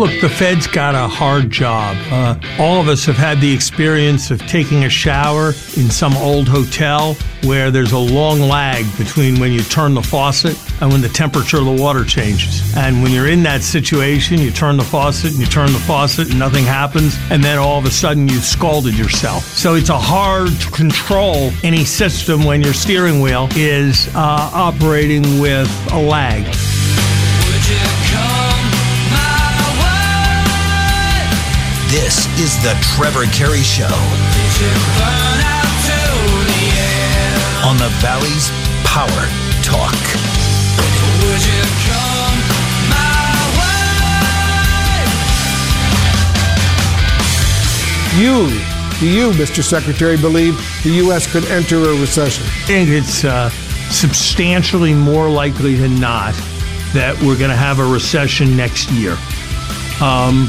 Look, the Fed's got a hard job. Uh, all of us have had the experience of taking a shower in some old hotel where there's a long lag between when you turn the faucet and when the temperature of the water changes. And when you're in that situation, you turn the faucet and you turn the faucet and nothing happens, and then all of a sudden you've scalded yourself. So it's a hard to control any system when your steering wheel is uh, operating with a lag. Is the Trevor Carey Show on the Valley's Power Talk. You, do you, Mr. Secretary, believe the U.S. could enter a recession? I think it's uh, substantially more likely than not that we're going to have a recession next year. Um,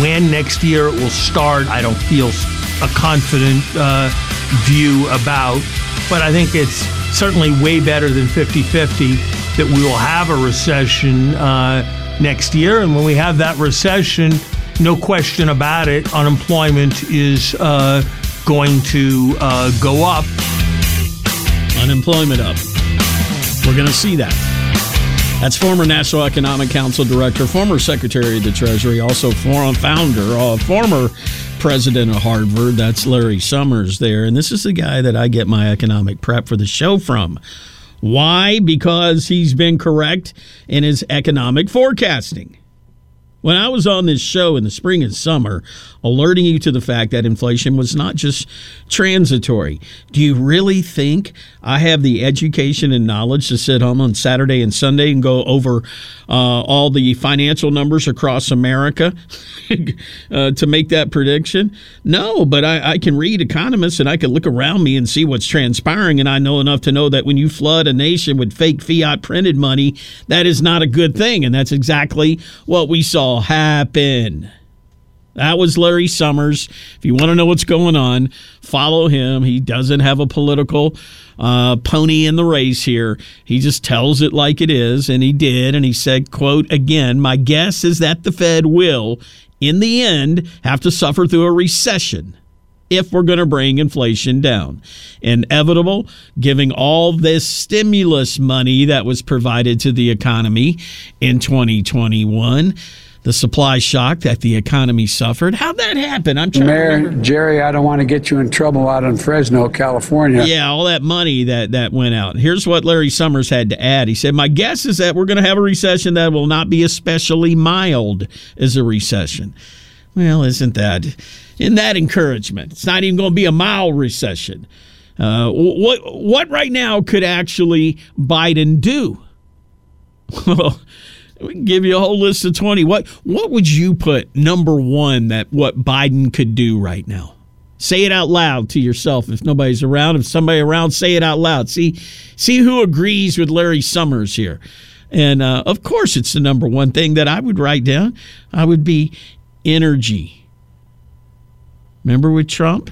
when next year it will start, I don't feel a confident uh, view about, but I think it's certainly way better than 50 50 that we will have a recession uh, next year. And when we have that recession, no question about it, unemployment is uh, going to uh, go up. Unemployment up. We're going to see that. That's former National Economic Council Director, former Secretary of the Treasury, also former founder, uh, former president of Harvard. That's Larry Summers there. And this is the guy that I get my economic prep for the show from. Why? Because he's been correct in his economic forecasting. When I was on this show in the spring and summer, alerting you to the fact that inflation was not just transitory, do you really think I have the education and knowledge to sit home on Saturday and Sunday and go over uh, all the financial numbers across America uh, to make that prediction? No, but I, I can read economists and I can look around me and see what's transpiring, and I know enough to know that when you flood a nation with fake fiat printed money, that is not a good thing, and that's exactly what we saw happen. That was Larry Summers. If you want to know what's going on, follow him. He doesn't have a political uh, pony in the race here. He just tells it like it is, and he did. And he said, "quote Again, my guess is that the Fed will, in the end, have to suffer through a recession." If we're going to bring inflation down, inevitable, giving all this stimulus money that was provided to the economy in 2021 the supply shock that the economy suffered. How'd that happen? I'm trying Mayor to remember. Jerry, I don't want to get you in trouble out in Fresno, California. Yeah, all that money that that went out. Here's what Larry Summers had to add. He said, "My guess is that we're going to have a recession that will not be especially mild as a recession." Well, isn't that in that encouragement? It's not even going to be a mild recession. Uh, what what right now could actually Biden do? Well, we can give you a whole list of 20. What what would you put number 1 that what Biden could do right now? Say it out loud to yourself if nobody's around. If somebody around, say it out loud. See see who agrees with Larry Summers here. And uh, of course, it's the number one thing that I would write down. I would be energy. Remember with Trump?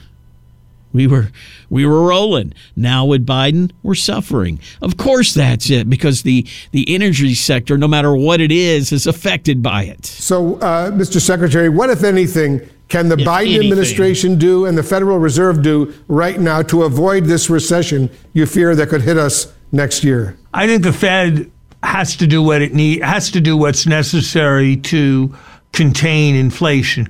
We were we were rolling. Now with Biden, we're suffering. Of course that's it because the the energy sector no matter what it is is affected by it. So, uh, Mr. Secretary, what, if anything, can the If Biden anything. administration do and the Federal Reserve do right now to avoid this recession you fear that could hit us next year? I think the Fed has to do what it need has to do what's necessary to contain inflation.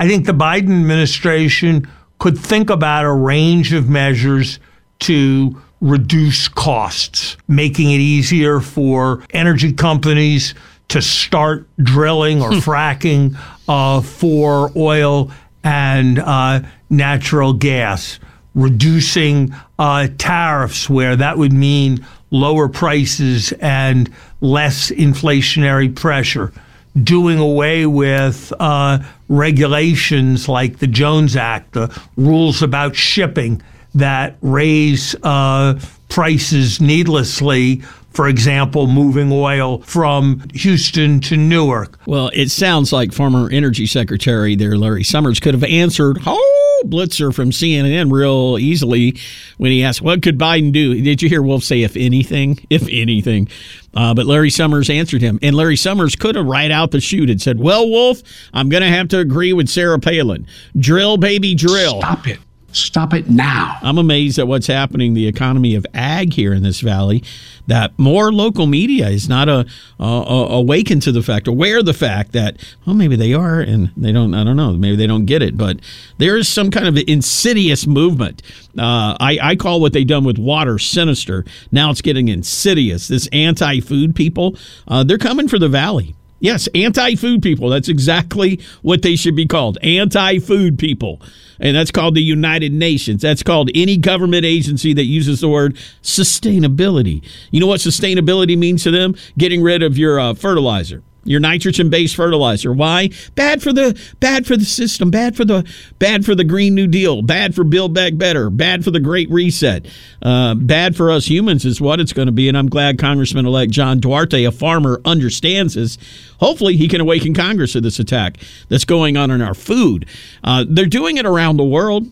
I think the Biden administration could think about a range of measures to reduce costs, making it easier for energy companies to start drilling or fracking uh, for oil and uh, natural gas, reducing uh, tariffs where that would mean lower prices and less inflationary pressure. Doing away with uh, regulations like the Jones Act, the rules about shipping that raise uh, prices needlessly. For example, moving oil from Houston to Newark. Well, it sounds like former Energy Secretary there, Larry Summers, could have answered, oh, Blitzer from CNN real easily when he asked, What could Biden do? Did you hear Wolf say, if anything? If anything. Uh, but Larry Summers answered him. And Larry Summers could have right out the chute and said, Well, Wolf, I'm going to have to agree with Sarah Palin. Drill, baby, drill. Stop it. Stop it now. I'm amazed at what's happening the economy of ag here in this valley. That more local media is not a, a, a awakened to the fact, aware of the fact that well maybe they are and they don't. I don't know. Maybe they don't get it, but there is some kind of insidious movement. Uh, I, I call what they done with water sinister. Now it's getting insidious. This anti-food people, uh, they're coming for the valley. Yes, anti food people. That's exactly what they should be called anti food people. And that's called the United Nations. That's called any government agency that uses the word sustainability. You know what sustainability means to them? Getting rid of your uh, fertilizer your nitrogen based fertilizer. Why? Bad for the bad for the system. Bad for the bad for the green new deal. Bad for build back better. Bad for the great reset. Uh, bad for us humans is what it's going to be and i'm glad congressman-elect john duarte a farmer understands this. Hopefully he can awaken congress to this attack that's going on in our food. Uh, they're doing it around the world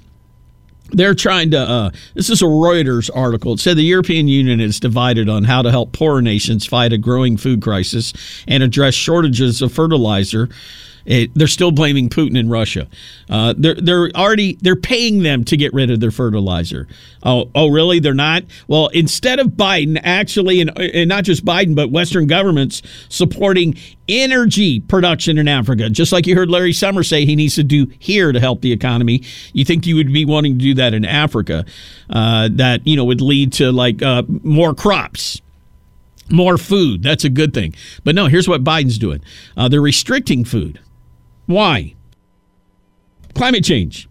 they're trying to. Uh, this is a Reuters article. It said the European Union is divided on how to help poorer nations fight a growing food crisis and address shortages of fertilizer it, they're still blaming Putin and Russia. Uh, they're they're already they're paying them to get rid of their fertilizer. Oh oh really? They're not. Well, instead of Biden actually, and, and not just Biden, but Western governments supporting energy production in Africa, just like you heard Larry Summers say he needs to do here to help the economy. You think you would be wanting to do that in Africa? Uh, that you know would lead to like uh, more crops more food. That's a good thing. But no, here's what Biden's doing uh, they're restricting food. Why? Climate change.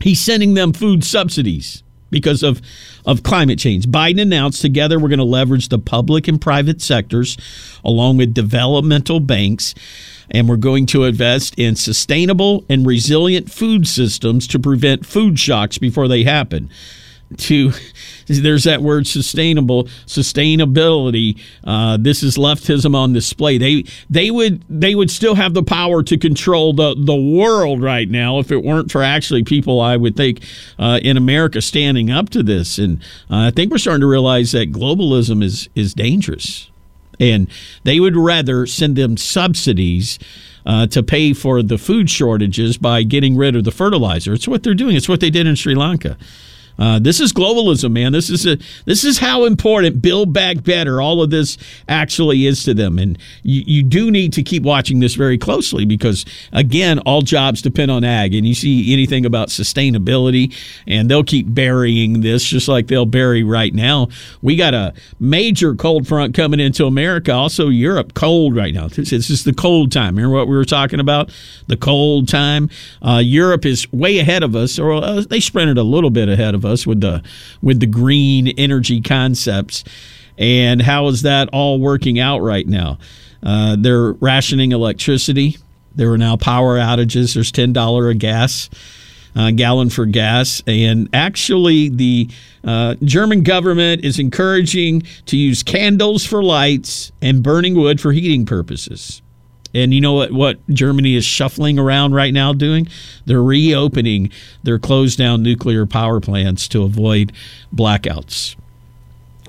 He's sending them food subsidies because of, of climate change. Biden announced together we're going to leverage the public and private sectors along with developmental banks, and we're going to invest in sustainable and resilient food systems to prevent food shocks before they happen to there's that word sustainable sustainability uh, this is leftism on display they they would they would still have the power to control the the world right now if it weren't for actually people i would think uh, in america standing up to this and uh, i think we're starting to realize that globalism is is dangerous and they would rather send them subsidies uh, to pay for the food shortages by getting rid of the fertilizer. It's what they're doing. It's what they did in Sri Lanka. Uh, this is globalism, man. This is a this is how important Build Back Better all of this actually is to them, and you, you do need to keep watching this very closely because again, all jobs depend on ag, and you see anything about sustainability, and they'll keep burying this just like they'll bury right now. We got a major cold front coming into America, also Europe, cold right now. This is the cold time. Remember what we were talking about? The cold time. Uh, Europe is way ahead of us, or uh, they sprinted a little bit ahead of us with the with the green energy concepts. And how is that all working out right now? Uh, they're rationing electricity. There are now power outages. There's ten dollar a gas uh, gallon for gas, and actually the uh, German government is encouraging to use candles for lights and burning wood for heating purposes. And you know what, what Germany is shuffling around right now doing? They're reopening their closed down nuclear power plants to avoid blackouts.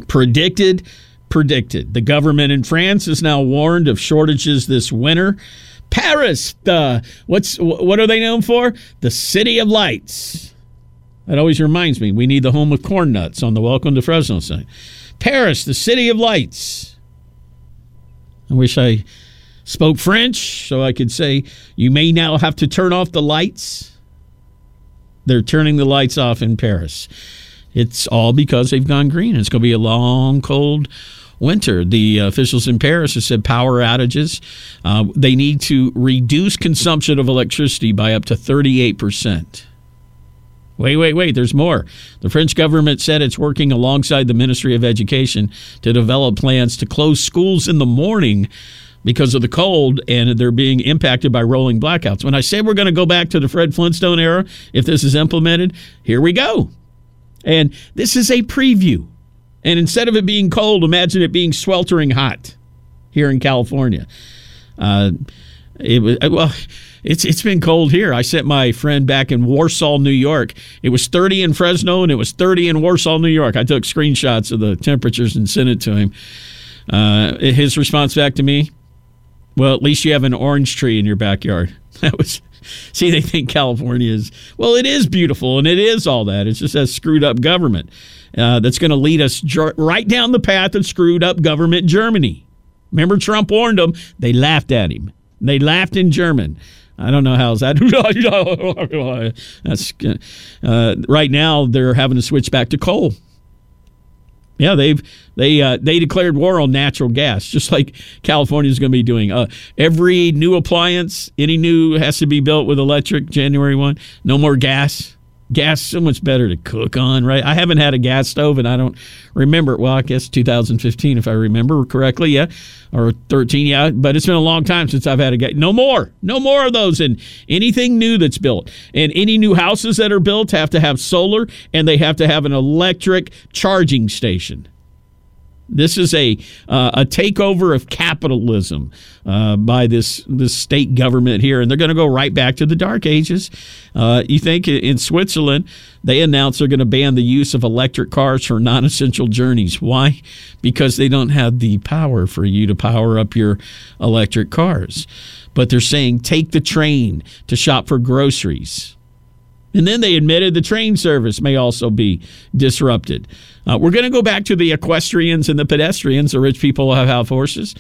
Predicted, predicted. The government in France is now warned of shortages this winter. Paris, the what's what are they known for? The city of lights. That always reminds me, we need the home of corn nuts on the Welcome to Fresno sign. Paris, the city of lights. I wish I spoke French, so I could say, You may now have to turn off the lights. They're turning the lights off in Paris. It's all because they've gone green. It's going to be a long, cold winter. The officials in Paris have said power outages. Uh, they need to reduce consumption of electricity by up to 38%. Wait, wait, wait, there's more. The French government said it's working alongside the Ministry of Education to develop plans to close schools in the morning because of the cold and they're being impacted by rolling blackouts. When I say we're going to go back to the Fred Flintstone era, if this is implemented, here we go. And this is a preview. And instead of it being cold, imagine it being sweltering hot here in California. Uh, it was well. It's it's been cold here. I sent my friend back in Warsaw, New York. It was 30 in Fresno and it was 30 in Warsaw, New York. I took screenshots of the temperatures and sent it to him. Uh, his response back to me, well, at least you have an orange tree in your backyard. That was see, they think California is well, it is beautiful and it is all that. It's just a screwed up government uh, that's going to lead us right down the path of screwed up government Germany. Remember, Trump warned them. They laughed at him. They laughed in German. I don't know how's that. That's uh, right now they're having to switch back to coal. Yeah, they've they uh, they declared war on natural gas, just like California is going to be doing. Uh, every new appliance, any new has to be built with electric. January one, no more gas gas so much better to cook on, right? I haven't had a gas stove and I don't remember. It. Well, I guess 2015, if I remember correctly, yeah, or 13, yeah. But it's been a long time since I've had a gas. No more, no more of those. And anything new that's built, and any new houses that are built have to have solar and they have to have an electric charging station. This is a uh, a takeover of capitalism uh, by this this state government here, and they're going to go right back to the dark ages. Uh, you think in Switzerland they announced they're going to ban the use of electric cars for non-essential journeys. Why? Because they don't have the power for you to power up your electric cars. But they're saying take the train to shop for groceries. And then they admitted the train service may also be disrupted. Uh, we're going to go back to the equestrians and the pedestrians. The rich people have, have horses,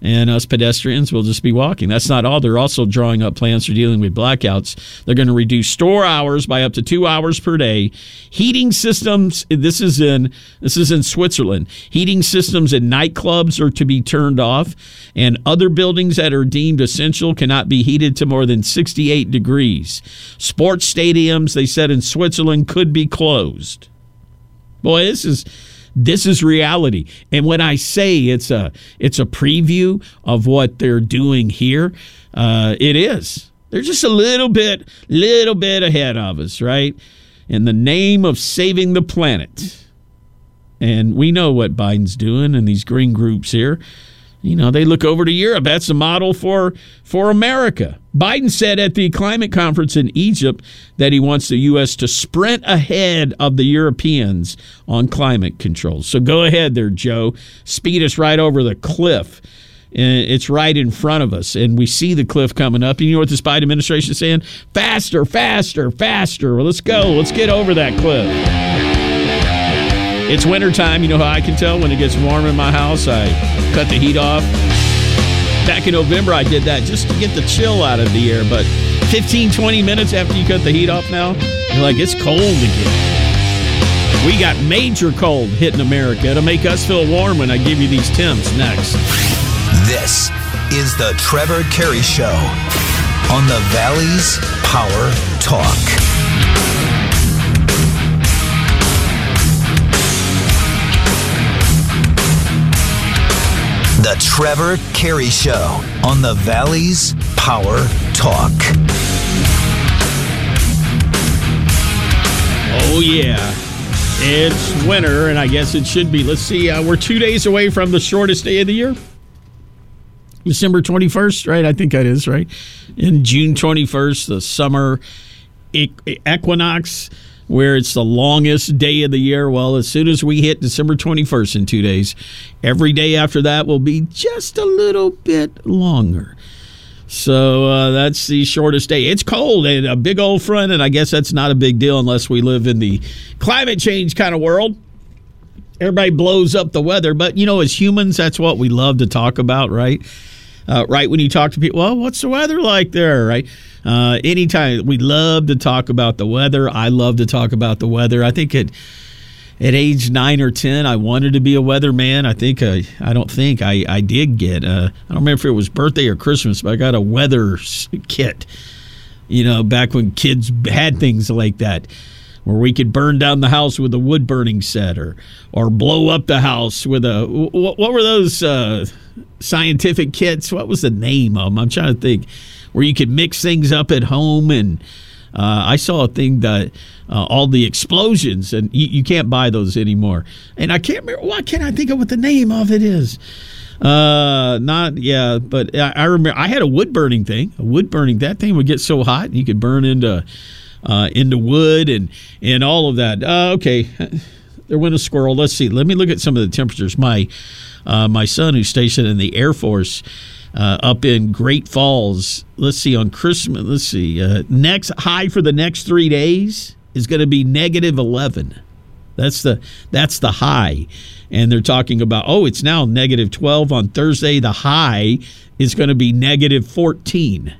and us pedestrians will just be walking. That's not all. They're also drawing up plans for dealing with blackouts. They're going to reduce store hours by up to two hours per day. Heating systems. This is in this is in Switzerland. Heating systems in nightclubs are to be turned off, and other buildings that are deemed essential cannot be heated to more than 68 degrees. Sports stadiums, they said in Switzerland, could be closed. Boy, this is this is reality. And when I say it's a it's a preview of what they're doing here, uh, it is. They're just a little bit, little bit ahead of us, right? In the name of saving the planet. And we know what Biden's doing and these green groups here you know, they look over to Europe. That's a model for for America. Biden said at the climate conference in Egypt that he wants the U.S. to sprint ahead of the Europeans on climate control. So go ahead there, Joe. Speed us right over the cliff. Uh, it's right in front of us, and we see the cliff coming up. And you know what this Biden administration is saying? Faster, faster, faster. Well, let's go. Let's get over that cliff. It's wintertime. You know how I can tell when it gets warm in my house? I cut the heat off. Back in November, I did that just to get the chill out of the air. But 15, 20 minutes after you cut the heat off now, you're like, it's cold again. We got major cold hitting America. It'll make us feel warm when I give you these temps next. This is the Trevor Carey Show on the Valley's Power Talk. The Trevor Carey Show on the Valley's Power Talk. Oh, yeah. It's winter, and I guess it should be. Let's see, uh, we're two days away from the shortest day of the year. December 21st, right? I think that is, right? In June 21st, the summer equinox where it's the longest day of the year. Well, as soon as we hit December 21st in two days, every day after that will be just a little bit longer. So uh, that's the shortest day. It's cold and a big old front, and I guess that's not a big deal unless we live in the climate change kind of world. Everybody blows up the weather, but you know, as humans, that's what we love to talk about, right? Uh, right when you talk to people, well, what's the weather like there, right? Uh, anytime we love to talk about the weather. I love to talk about the weather. I think at at age nine or ten, I wanted to be a weatherman. I think uh, I don't think I I did get. Uh, I don't remember if it was birthday or Christmas, but I got a weather kit. You know, back when kids had things like that. where we could burn down the house with a wood burning set or or blow up the house with a what, what were those uh, scientific kits? What was the name of them? I'm trying to think where you could mix things up at home and uh, I saw a thing that uh, all the explosions and you, you, can't buy those anymore. And I can't remember why can't I think of what the name of it is. Uh, not yeah, but I, I remember I had a wood burning thing. A wood burning that thing would get so hot and you could burn into uh, into wood and and all of that. Uh, okay, there went a squirrel. Let's see. Let me look at some of the temperatures. My uh, my son, who's stationed in the Air Force. Uh, up in Great Falls. Let's see on Christmas. Let's see. Uh, next high for the next three days is going to be negative eleven. That's the that's the high, and they're talking about oh, it's now negative twelve on Thursday. The high is going to be negative fourteen,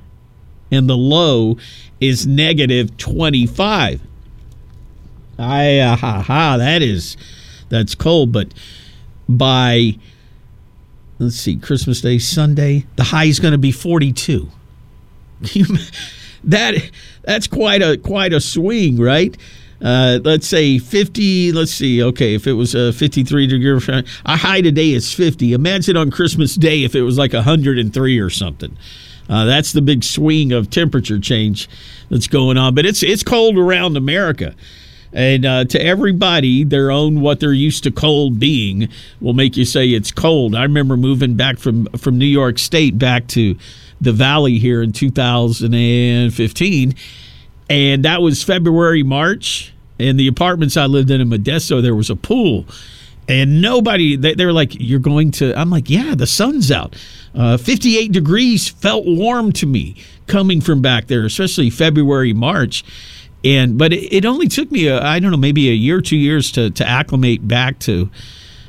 and the low is negative 25. I, uh, ha, ha, that is, that's cold. But by, let's see, Christmas Day, Sunday, the high is going to be 42. that, that's quite a, quite a swing, right? Uh, let's say 50 let's see okay if it was a 53 degree a high today is 50 imagine on christmas day if it was like 103 or something uh, that's the big swing of temperature change that's going on. But it's it's cold around America. And uh, to everybody, their own what they're used to cold being will make you say it's cold. I remember moving back from from New York State back to the Valley here in 2015, and that was February March. In the apartments I lived in in Modesto, there was a pool, and nobody they, were like, "You're going to?" I'm like, "Yeah, the sun's out." Uh, 58 degrees felt warm to me coming from back there, especially February, March. And but it, only took me I don't know maybe a year two years to to acclimate back to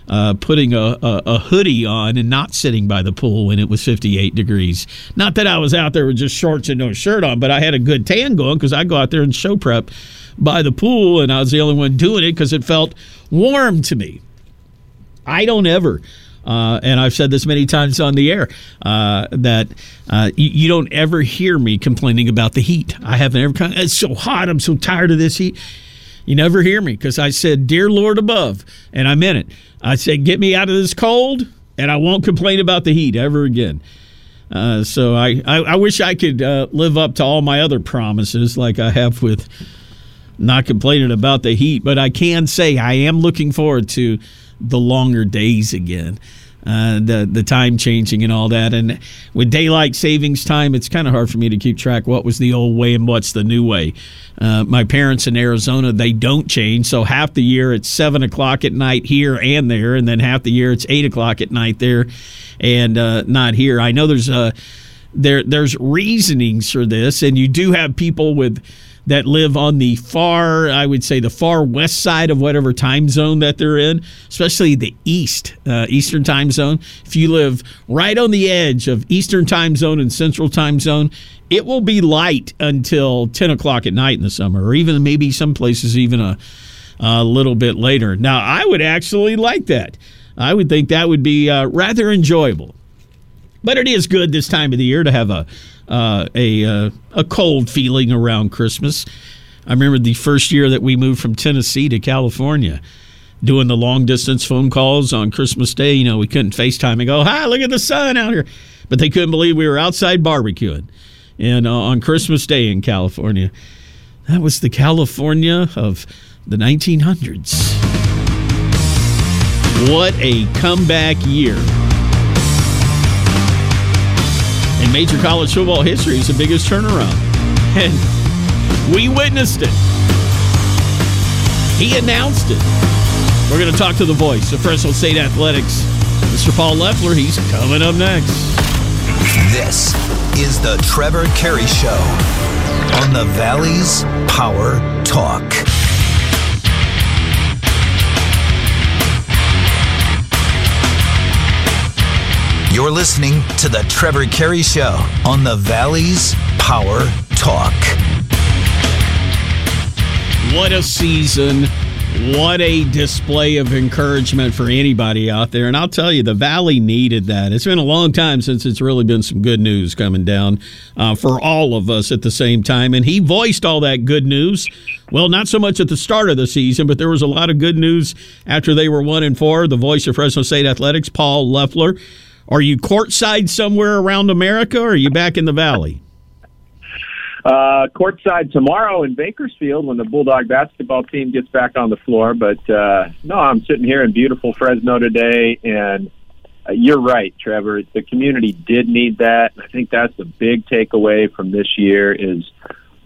uh, putting a, a, a, hoodie on and not sitting by the pool when it was 58 degrees. Not that I was out there with just shorts and no shirt on, but I had a good tan going because I go out there and show prep by the pool, and I was the only one doing it because it felt warm to me. I don't ever uh, and I've said this many times on the air uh, that uh, you, you, don't ever hear me complaining about the heat. I haven't ever. It's so hot. I'm so tired of this heat. You never hear me because I said, "Dear Lord above," and I meant it. I said, "Get me out of this cold, and I won't complain about the heat ever again." Uh, so I, I, I, wish I could uh, live up to all my other promises, like I have with not complaining about the heat. But I can say I am looking forward to the longer days again. Uh, the the time changing and all that. And with daylight savings time, it's kind of hard for me to keep track what was the old way and what's the new way. Uh, my parents in Arizona, they don't change. So half the year it's seven o'clock at night here and there, and then half the year it's eight o'clock at night there and uh, not here. I know there's a uh, there there's reasonings for this, and you do have people with that live on the far, I would say, the far west side of whatever time zone that they're in, especially the east, uh, Eastern time zone. If you live right on the edge of Eastern time zone and Central time zone, it will be light until 10 o'clock at night in the summer, or even maybe some places even a, a little bit later. Now, I would actually like that. I would think that would be uh, rather enjoyable. But it is good this time of the year to have a uh, a uh, a cold feeling around Christmas. I remember the first year that we moved from Tennessee to California, doing the long distance phone calls on Christmas Day. You know, we couldn't FaceTime and go, "Hi, look at the sun out here," but they couldn't believe we were outside barbecuing, and uh, on Christmas Day in California. That was the California of the 1900s. What a comeback year! In major college football history is the biggest turnaround. And we witnessed it. He announced it. We're going to talk to the voice of Fresno State Athletics, Mr. Paul Loeffler. He's coming up next. This is the Trevor Carey Show on the Valley's Power Talk. You're listening to The Trevor Carey Show on the Valley's Power Talk. What a season What a display of encouragement for anybody out there. And I'll tell you, the Valley needed that. It's been a long time since it's really been some good news coming down uh, for all of us at the same time. And he voiced all that good news. Well, not so much at the start of the season, but there was a lot of good news after they were one and four. The voice of Fresno State Athletics, Paul Loeffler. Are you courtside somewhere around America or are you back in the Valley? Uh, courtside tomorrow in Bakersfield when the Bulldog basketball team gets back on the floor. But uh, no, I'm sitting here in beautiful Fresno today, and uh, you're right, Trevor. The community did need that. I think that's the big takeaway from this year is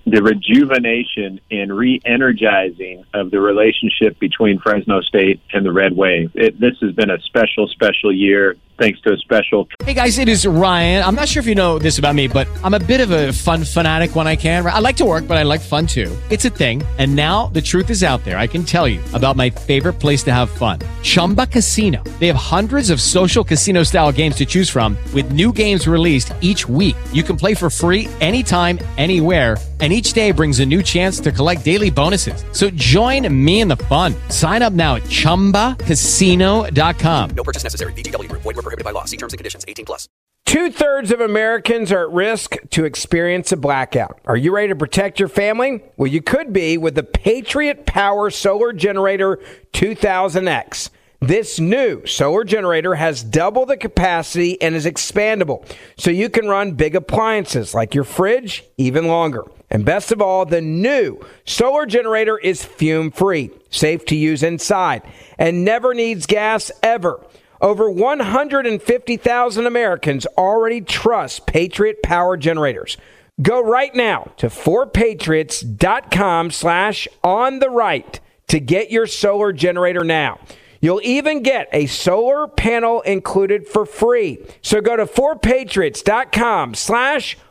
the rejuvenation and re-energizing of the relationship between Fresno State and the Red Wave. It, this has been a special, special year thanks to a special. Hey guys, it is Ryan. I'm not sure if you know this about me, but I'm a bit of a fun fanatic when I can. I like to work, but I like fun too. It's a thing. And now the truth is out there. I can tell you about my favorite place to have fun Chumba Casino. They have hundreds of social casino style games to choose from, with new games released each week. You can play for free anytime, anywhere and each day brings a new chance to collect daily bonuses. So join me in the fun. Sign up now at ChumbaCasino.com. No purchase necessary. VGW. Void were prohibited by law. See terms and conditions. 18 plus. Two thirds of Americans are at risk to experience a blackout. Are you ready to protect your family? Well, you could be with the Patriot Power Solar Generator 2000X. This new solar generator has double the capacity and is expandable, so you can run big appliances like your fridge even longer. And best of all, the new solar generator is fume free, safe to use inside, and never needs gas ever. Over 150,000 Americans already trust Patriot Power Generators. Go right now to 4patriots.com slash on the right to get your solar generator now. You'll even get a solar panel included for free. So go to 4patriots.com slash on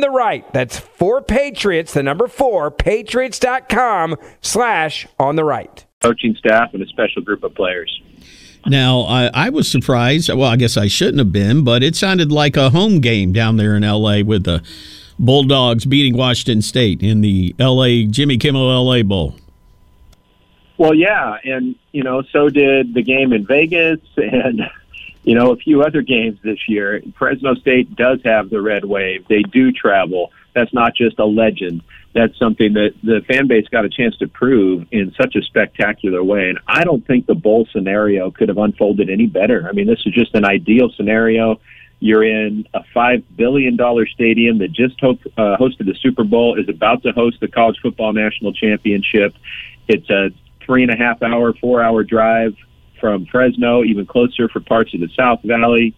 the right. That's for Patriots, the number four, patriots.com slash on the right. Coaching staff and a special group of players. Now, I, I, was surprised. Well, I guess I shouldn't have been, but it sounded like a home game down there in L.A. with the Bulldogs beating Washington State in the L.A. Jimmy Kimmel L.A. Bowl. Well, yeah, and you know, so did the game in Vegas, and you know, a few other games this year. Fresno State does have the red wave. They do travel. That's not just a legend. That's something that the fan base got a chance to prove in such a spectacular way. And I don't think the bowl scenario could have unfolded any better. I mean, this is just an ideal scenario. You're in a $5 billion stadium that just ho- uh, hosted the Super Bowl, is about to host the College Football National Championship. It's a three and a half hour, four hour drive from Fresno, even closer for parts of the South Valley.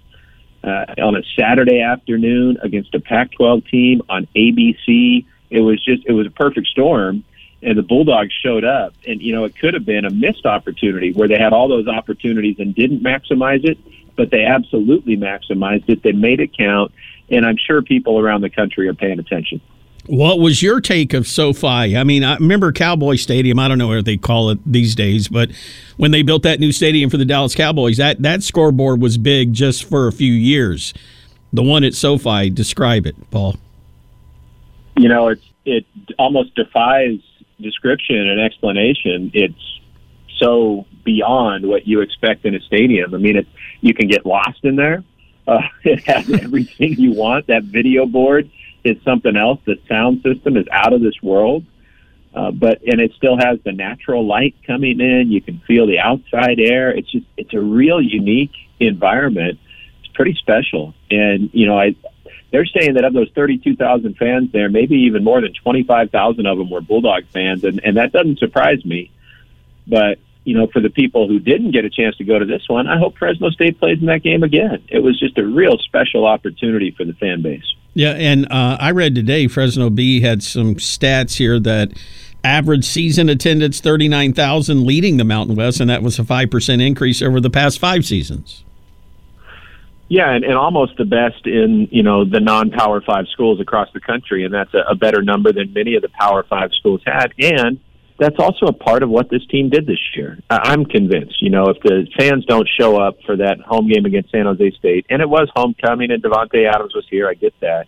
Uh, on a Saturday afternoon against a Pac-12 team on ABC, it was just it was a perfect storm, and the Bulldogs showed up. And you know, it could have been a missed opportunity where they had all those opportunities and didn't maximize it, but they absolutely maximized it. They made it count, and I'm sure people around the country are paying attention. What was your take of SoFi? I mean, I remember Cowboy Stadium. I don't know what they call it these days, but when they built that new stadium for the Dallas Cowboys, that that scoreboard was big just for a few years. The one at SoFi, describe it, Paul. You know, it's it almost defies description and explanation. It's so beyond what you expect in a stadium. I mean, it you can get lost in there. Uh, it has everything you want. That video board is something else. The sound system is out of this world. Uh, but and it still has the natural light coming in. You can feel the outside air. It's just it's a real unique environment. It's pretty special. And you know, I they're saying that of those 32,000 fans there, maybe even more than 25,000 of them were Bulldog fans, and and that doesn't surprise me. But you know, for the people who didn't get a chance to go to this one, I hope Fresno State plays in that game again. It was just a real special opportunity for the fan base. Yeah, and uh, I read today Fresno Bee had some stats here that average season attendance 39,000 leading the Mountain West, and that was a 5% increase over the past five seasons. Yeah, and, and almost the best in you know the non-power five schools across the country, and that's a, a better number than many of the power five schools had. And that's also a part of what this team did this year. I'm convinced. You know, if the fans don't show up for that home game against San Jose State, and it was homecoming, and Davante Adams was here, I get that,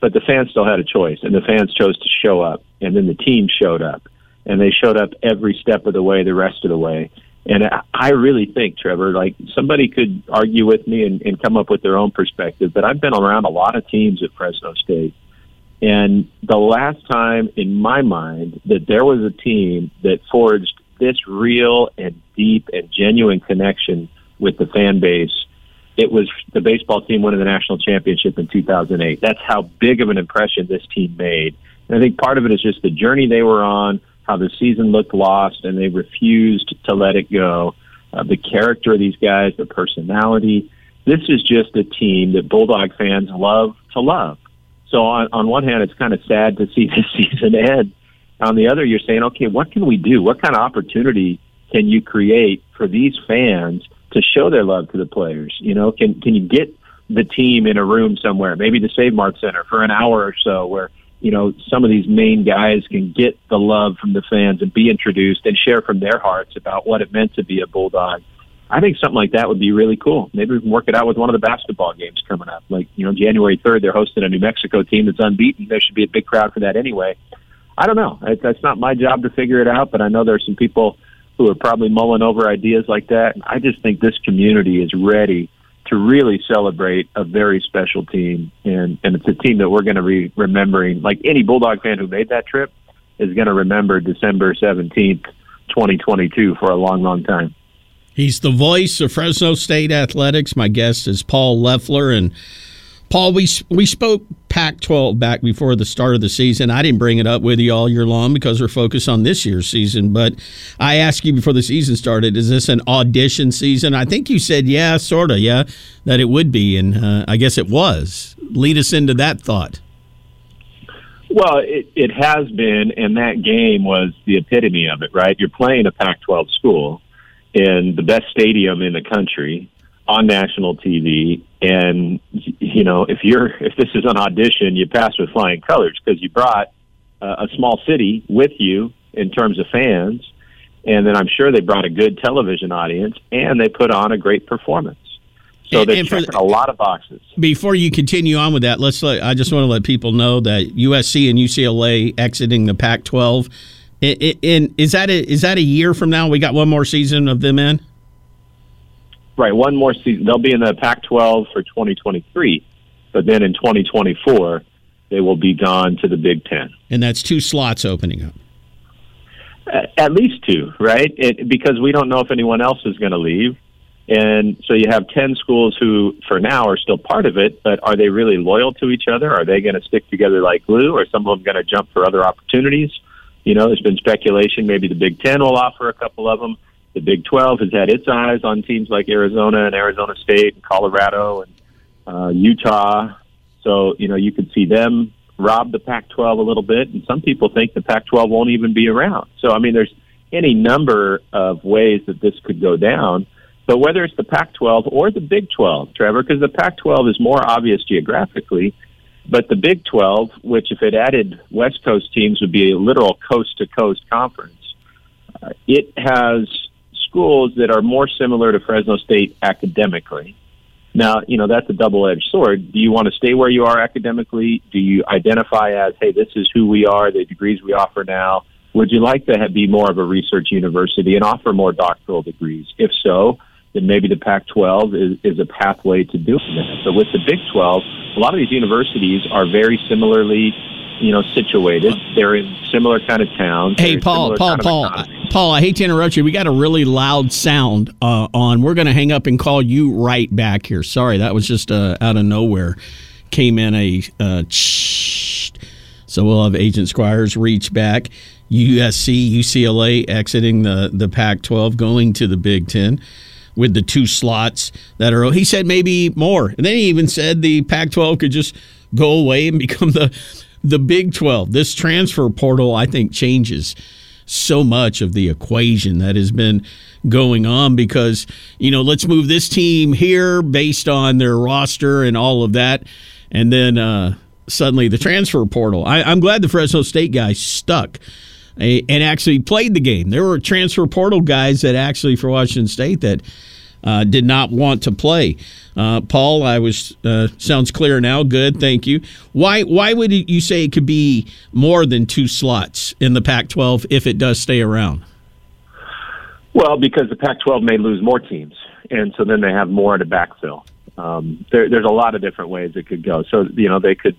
but the fans still had a choice, and the fans chose to show up, and then the team showed up, and they showed up every step of the way, the rest of the way. And I really think, Trevor, like somebody could argue with me and, and come up with their own perspective, but I've been around a lot of teams at Fresno State. And the last time in my mind that there was a team that forged this real and deep and genuine connection with the fan base, it was the baseball team winning the national championship in 2008. That's how big of an impression this team made. And I think part of it is just the journey they were on, how the season looked lost, and they refused to let it go. Uh, the character of these guys, their personality. This is just a team that Bulldog fans love to love. So on, on one hand, it's kind of sad to see this season end. On the other, you're saying, okay, what can we do? What kind of opportunity can you create for these fans to show their love to the players? You know, can can you get the team in a room somewhere, maybe the Save Mart Center for an hour or so, where you know some of these main guys can get the love from the fans and be introduced and share from their hearts about what it meant to be a Bulldog. I think something like that would be really cool. Maybe we can work it out with one of the basketball games coming up. Like, you know, January 3rd, they're hosting a New Mexico team that's unbeaten. There should be a big crowd for that anyway. I don't know. It- That's not my job to figure it out, but I know there's some people who are probably mulling over ideas like that. And I just think this community is ready to really celebrate a very special team. And, and it's a team that we're going to be remembering. Like any Bulldog fan who made that trip is going to remember December 17th, 2022 for a long, long time. He's the voice of Fresno State athletics. My guest is Paul Loeffler, and Paul, we we spoke Pac-12 back before the start of the season. I didn't bring it up with you all year long because we're focused on this year's season. But I asked you before the season started, is this an audition season? I think you said, yeah, sort of, yeah, that it would be, and uh, I guess it was. Lead us into that thought. Well, it, it has been, and that game was the epitome of it, right? You're playing a Pac 12 school in the best stadium in the country on national TV. And, you know, if you're, if this is an audition, you pass with flying colors because you brought uh, a small city with you in terms of fans. And then I'm sure they brought a good television audience and they put on a great performance. So they're And checking a lot of boxes. Before you continue on with that, let's. Let, I just want to let people know that USC and UCLA exiting the Pac-12. And is that a, is that a year from now? We got one more season of them in. Right, one more season. They'll be in the Pac-12 for 2023, but then in 2024 they will be gone to the Big Ten. and that's two slots opening up. At- At least two, right? It, because we don't know if anyone else is going to leave, and so you have 10 schools who, for now, are still part of it. But are they really loyal to each other? Are they going to stick together like glue? Or some of them going to jump for other opportunities? You know, there's been speculation maybe the Big Ten will offer a couple of them. The Big 12 has had its eyes on teams like Arizona and Arizona State and Colorado and uh, Utah. So, you know, you could see them rob the Pac 12 a little bit. And some people think the Pac 12 won't even be around. So, I mean, there's any number of ways that this could go down. But whether it's the Pac 12 or the Big 12, Trevor, because the Pac 12 is more obvious geographically, but the Big 12, which if it added West Coast teams would be a literal coast to coast conference, uh, it has schools that are more similar to Fresno State academically. Now, you know, that's a double edged sword. Do you want to stay where you are academically? Do you identify as, hey, this is who we are, the degrees we offer now? Would you like to have, be more of a research university and offer more doctoral degrees? If so, then maybe the Pac 12 is, is a pathway to doing that. So with the Big 12, a lot of these universities are very similarly, you know, situated. They're in similar kind of towns. Hey, Paul, Paul, kind of Paul, economies. Paul. I hate to interrupt you. We got a really loud sound uh, on. We're going to hang up and call you right back here. Sorry, that was just uh, out of nowhere. Came in a uh, shh. So we'll have Agent Squires reach back. USC, UCLA exiting the the Pac-12, going to the Big Ten with the two slots that are. He said maybe more, and then he even said the Pac-12 could just go away and become the the Big 12. This transfer portal, I think, changes so much of the equation that has been going on because you know let's move this team here based on their roster and all of that, and then uh, suddenly the transfer portal. I, I'm glad the Fresno State guys stuck and actually played the game. There were transfer portal guys that actually for Washington State that uh, did not want to play. Uh, Paul, I was uh, sounds clear now. Good, thank you. Why why would you say it could be more than two slots in the Pac-12 if it does stay around? Well, because the Pac-12 may lose more teams, and so then they have more to backfill. Um, there, there's a lot of different ways it could go. So you know they could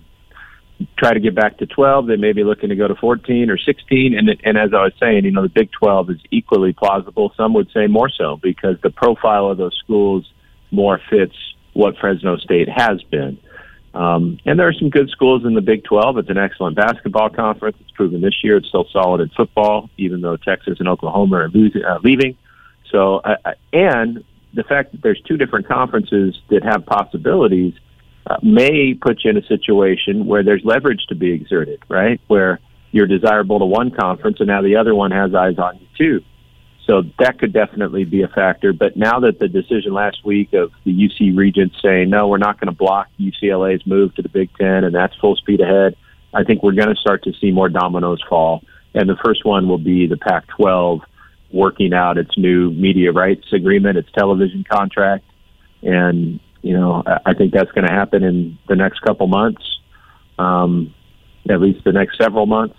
try to get back to 12. They may be looking to go to 14 or 16. And, and as I was saying, you know, the Big 12 is equally plausible. Some would say more so because the profile of those schools more fits what Fresno State has been. Um, and there are some good schools in the Big 12. It's an excellent basketball conference. It's proven this year it's still solid in football, even though Texas and Oklahoma are losing, uh, leaving. So, uh, and the fact that there's two different conferences that have possibilities – uh, may put you in a situation where there's leverage to be exerted, right? Where you're desirable to one conference and now the other one has eyes on you too. So that could definitely be a factor. But now that the decision last week of the UC Regents saying, no, we're not going to block UCLA's move to the Big Ten and that's full speed ahead, I think we're going to start to see more dominoes fall. And the first one will be the Pac 12 working out its new media rights agreement, its television contract. And you know, I think that's going to happen in the next couple months, um, at least the next several months.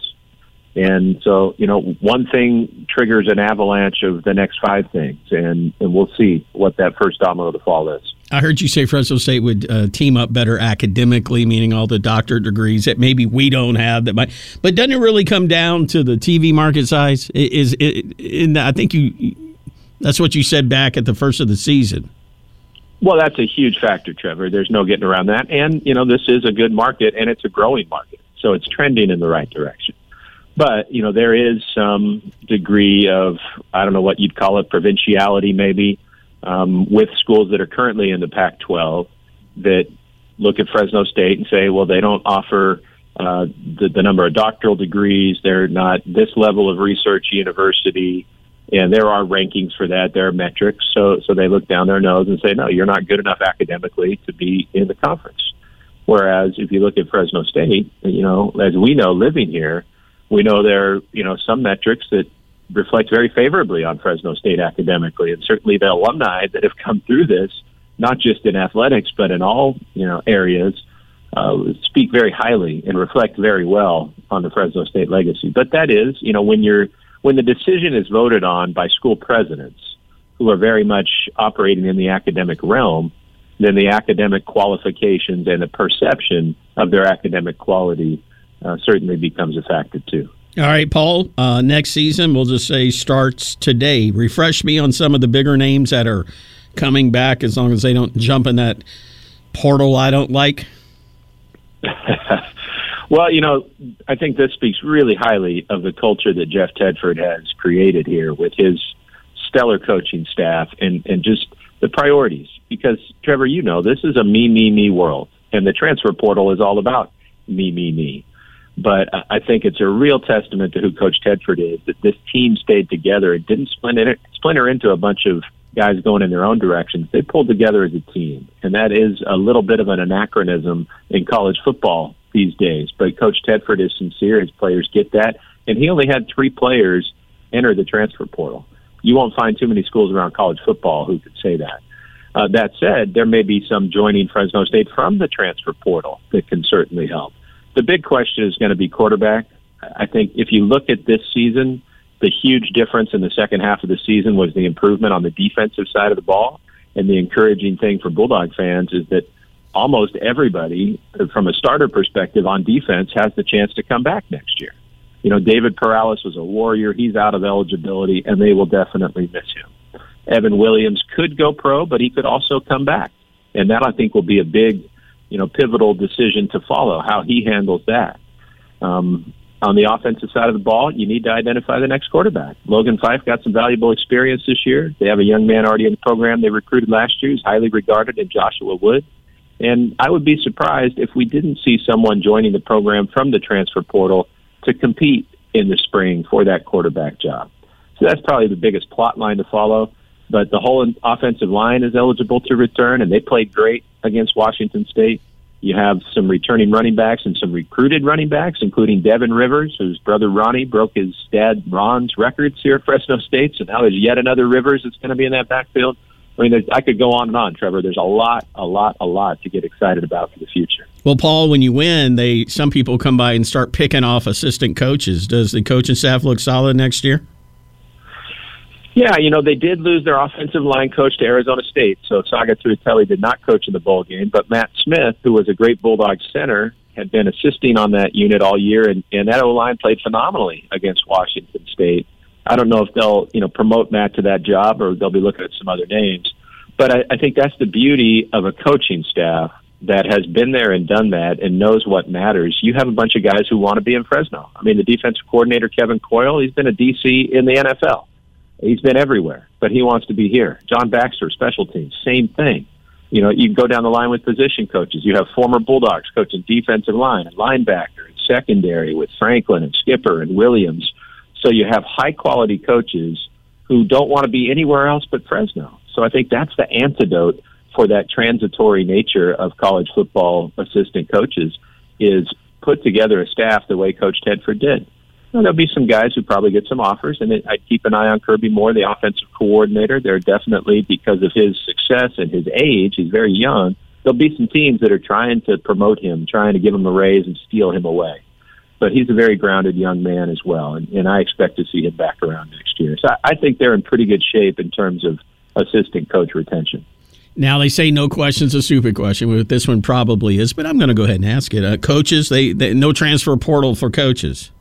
And so, you know, one thing triggers an avalanche of the next five things, and, and we'll see what that first domino to fall is. I heard you say Fresno State would uh, team up better academically, meaning all the doctorate degrees that maybe we don't have. That might, but doesn't it really come down to the TV market size? Is it? In I think you, that's what you said back at the first of the season. Well, that's a huge factor, Trevor. There's no getting around that. And, you know, this is a good market and it's a growing market. So it's trending in the right direction. But, you know, there is some degree of, I don't know what you'd call it, provinciality maybe, um, with schools that are currently in the Pac 12 that look at Fresno State and say, well, they don't offer uh, the, the number of doctoral degrees. They're not this level of research university and there are rankings for that. There are metrics, so so they look down their nose and say, no, you're not good enough academically to be in the conference. Whereas if you look at Fresno State, you know, as we know, living here, we know there are you know some metrics that reflect very favorably on Fresno State academically, and certainly the alumni that have come through this, not just in athletics but in all you know areas. Uh, speak very highly and reflect very well on the Fresno State legacy. But that is, you know, when you're when the decision is voted on by school presidents who are very much operating in the academic realm, then the academic qualifications and the perception of their academic quality uh, certainly becomes a factor too. All right, Paul. Uh, next season, we'll just say starts today. Refresh me on some of the bigger names that are coming back, as long as they don't jump in that portal I don't like. Well, you know, I think this speaks really highly of the culture that Jeff Tedford has created here with his stellar coaching staff and, and just the priorities. Because, Trevor, you know, this is a me, me, me world. And the transfer portal is all about me, me, me. But I think it's a real testament to who Coach Tedford is that this team stayed together. It didn't splinter, splinter into a bunch of guys going in their own directions. They pulled together as a team. And that is a little bit of an anachronism in college football these days. But Coach Tedford is sincere. His players get that. And he only had three players enter the transfer portal. You won't find too many schools around college football who could say that. Uh, that said, there may be some joining Fresno State from the transfer portal that can certainly help. The big question is going to be quarterback. I think if you look at this season, the huge difference in the second half of the season was the improvement on the defensive side of the ball. And the encouraging thing for Bulldog fans is that almost everybody, from a starter perspective on defense, has the chance to come back next year. You know, David Perales was a warrior. He's out of eligibility, and they will definitely miss him. Evan Williams could go pro, but he could also come back. And that, I think, will be a big, you know, pivotal decision to follow, how he handles that. Um, on the offensive side of the ball, you need to identify the next quarterback. Logan Fife got some valuable experience this year. They have a young man already in the program they recruited last year who's highly regarded in Joshua Wood. And I would be surprised if we didn't see someone joining the program from the transfer portal to compete in the spring for that quarterback job. So that's probably the biggest plot line to follow. But the whole offensive line is eligible to return, and they played great against Washington State. You have some returning running backs and some recruited running backs, including Devin Rivers, whose brother Ronnie broke his dad Ron's records here at Fresno State. So now there's yet another Rivers that's going to be in that backfield. I mean, I could go on and on, Trevor. There's a lot, a lot, a lot to get excited about for the future. Well, Paul, when you win, they some people come by and start picking off assistant coaches. Does the coaching staff look solid next year? Yeah, you know, they did lose their offensive line coach to Arizona State, so Saga Tuitele did not coach in the bowl game, but Matt Smith, who was a great Bulldog center, had been assisting on that unit all year, and, and that O-line played phenomenally against Washington State. I don't know if they'll, you know, promote Matt to that job or they'll be looking at some other names. But I, I think that's the beauty of a coaching staff that has been there and done that and knows what matters. You have a bunch of guys who want to be in Fresno. I mean, the defensive coordinator, Kevin Coyle, he's been a DC in the NFL. He's been everywhere, but he wants to be here. John Baxter, special teams, same thing. You know, you go down the line with position coaches. You have former Bulldogs coaching defensive line and linebacker and secondary with Franklin and Skipper and Williams. So you have high quality coaches who don't want to be anywhere else but Fresno. So I think that's the antidote for that transitory nature of college football assistant coaches is put together a staff the way Coach Tedford did. Now, there'll be some guys who probably get some offers, and I'd keep an eye on Kirby Moore, the offensive coordinator. There are definitely, because of his success and his age, he's very young, there'll be some teams that are trying to promote him, trying to give him a raise and steal him away. But he's a very grounded young man as well, and, and I expect to see him back around next year. So I, I think they're in pretty good shape in terms of assistant coach retention. Now they say no question's a stupid question. But this one probably is, but I'm going to go ahead and ask it. Uh, coaches, they, they no transfer portal for coaches.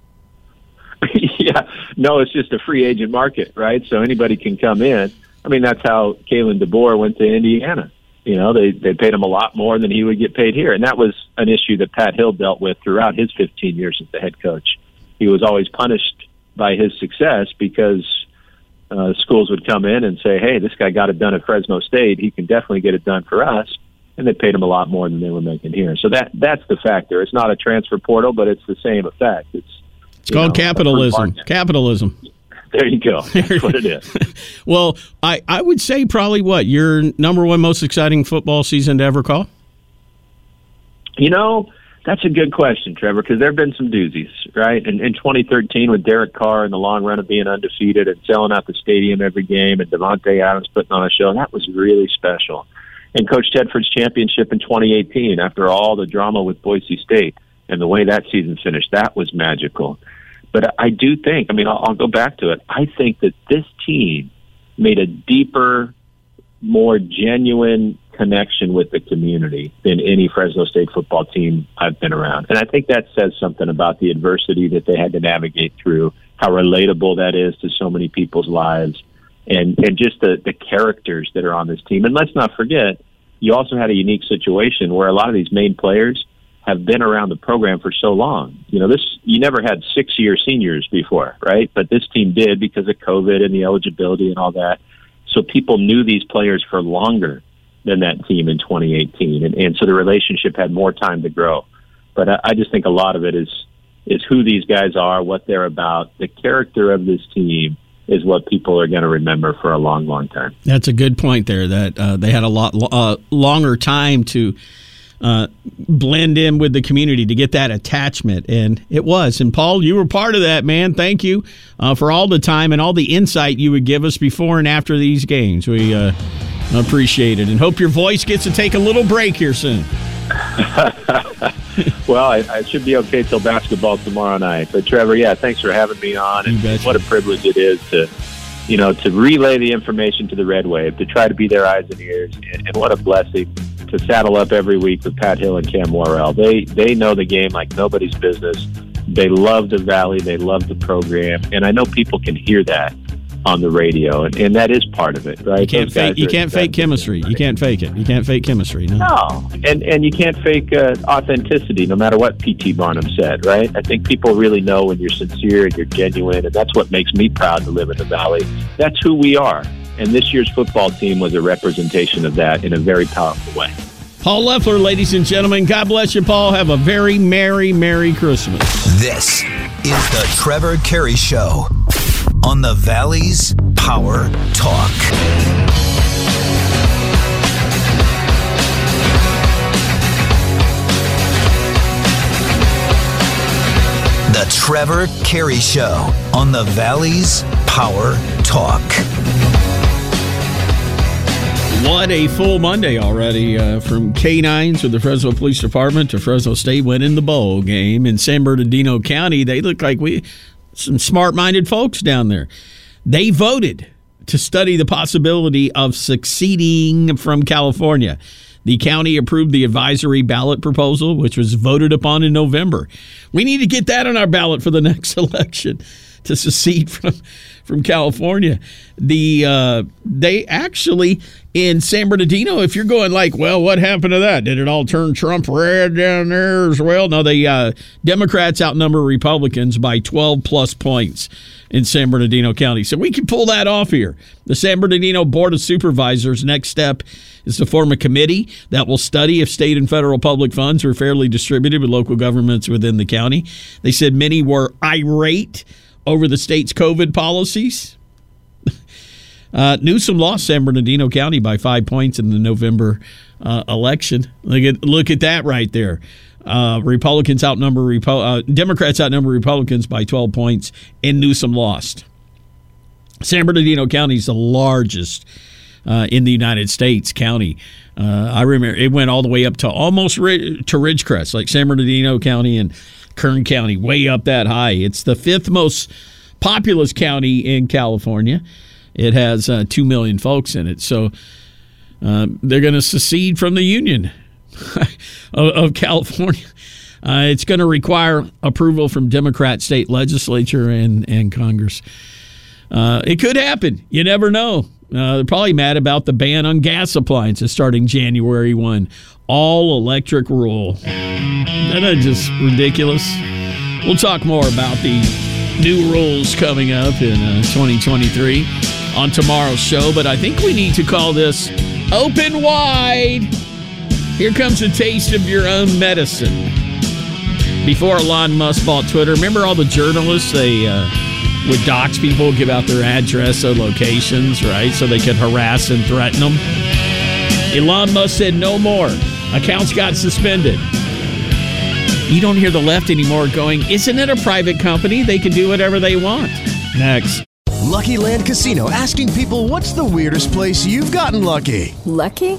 yeah, no, it's just a free agent market, right? So anybody can come in. I mean, that's how Kalen DeBoer went to Indiana. You know, they they paid him a lot more than he would get paid here, and that was an issue that Pat Hill dealt with throughout his 15 years as the head coach. He was always punished by his success because uh, schools would come in and say, "Hey, this guy got it done at Fresno State. He can definitely get it done for us." And they paid him a lot more than they were making here. So that that's the factor. It's not a transfer portal, but it's the same effect. It's It's called know, capitalism. Capitalism. There you go. That's what it is. Well, I, I would say probably what your number one most exciting football season to ever call. You know, that's a good question, Trevor, because there have been some doozies, right? And in 2013, with Derek Carr in the long run of being undefeated and selling out the stadium every game, and Davante Adams putting on a show, that was really special. And Coach Tedford's championship in 2018, after all the drama with Boise State and the way that season finished, that was magical. But I do think, I mean, I'll, I'll go back to it. I think that this team made a deeper, more genuine connection with the community than any Fresno State football team I've been around. And I think that says something about the adversity that they had to navigate through, how relatable that is to so many people's lives, and, and just the, the characters that are on this team. And let's not forget, you also had a unique situation where a lot of these main players have been around the program for so long. You know, this you never had six year seniors before, right? But this team did because of COVID and the eligibility and all that. So people knew these players for longer than that team in 2018, and, and so the relationship had more time to grow. But I, I just think a lot of it is is who these guys are, what they're about, the character of this team is what people are going to remember for a long, long time. That's a good point there. That uh, they had a lot uh, longer time to uh, blend in with the community to get that attachment, and it was. And Paul, you were part of that, man. Thank you uh, for all the time and all the insight you would give us before and after these games. We uh, appreciate it, and hope your voice gets to take a little break here soon. well, I, I should be okay till basketball tomorrow night. But Trevor, yeah, thanks for having me on. And what a privilege it is to, you know, to relay the information to the Red Wave, to try to be their eyes and ears, and, and what a blessing to saddle up every week with Pat Hill and Cam Worrell. They they know the game like nobody's business. They love the Valley. They love the program, and I know people can hear that on the radio, and, and that is part of it, right? You can't Those fake. You can't fake chemistry. You can't fake it. You can't fake chemistry. No. No, and and you can't fake uh, authenticity, no matter what P.T. Barnum said, right? I think people really know when you're sincere and you're genuine, and that's what makes me proud to live in the Valley. That's who we are, and this year's football team was a representation of that in a very powerful way. Paul Loeffler, ladies and gentlemen. God bless you, Paul. Have a very merry, merry Christmas. This is the Trevor Carey Show on the Valley's Power Talk. The Trevor Carey Show on the Valley's Power Talk. What a full Monday already uh, from K9s with the Fresno Police Department to Fresno State winning the bowl game in San Bernardino County. They look like we some smart-minded folks down there. They voted to study the possibility of succeeding from California. The county approved the advisory ballot proposal, which was voted upon in November. We need to get that on our ballot for the next election to secede from from California. The uh, they actually in San Bernardino, if you're going like, well, what happened to that? Did it all turn Trump red down there as well? No, the uh, Democrats outnumber Republicans by 12 plus points in San Bernardino County. So we can pull that off here. The San Bernardino Board of Supervisors' next step is to form a committee that will study if state and federal public funds were fairly distributed with local governments within the county. They said many were irate over the state's COVID policies. Uh, Newsom lost San Bernardino County by five points in the November uh, election. Look at look at that right there. Uh, Republicans outnumber Repo- uh, Democrats outnumber Republicans by 12 points, and Newsom lost. San Bernardino County is the largest uh, in the United States county. Uh, I remember it went all the way up to almost ri- to Ridgecrest, like San Bernardino County and Kern County, way up that high. It's the fifth most populous county in California. It has uh, 2 million folks in it. So uh, they're going to secede from the Union of, of, California. Uh, it's going to require approval from Democrat state legislature and, and Congress. Uh, it could happen. You never know. Uh, they're probably mad about the ban on gas appliances starting January 1. All electric rule. That is just ridiculous. We'll talk more about the new rules coming up in uh, 2023 on tomorrow's show, but I think we need to call this Open Wide. Here comes a taste of your own medicine. Before Elon Musk bought Twitter, remember all the journalists they uh, would dox people, give out their address or locations, right? So they could harass and threaten them. Elon Musk said no more. Accounts got suspended. You don't hear the left anymore going, Isn't it a private company? They can do whatever they want. Next. Lucky Land Casino asking people what's the weirdest place you've gotten lucky? Lucky?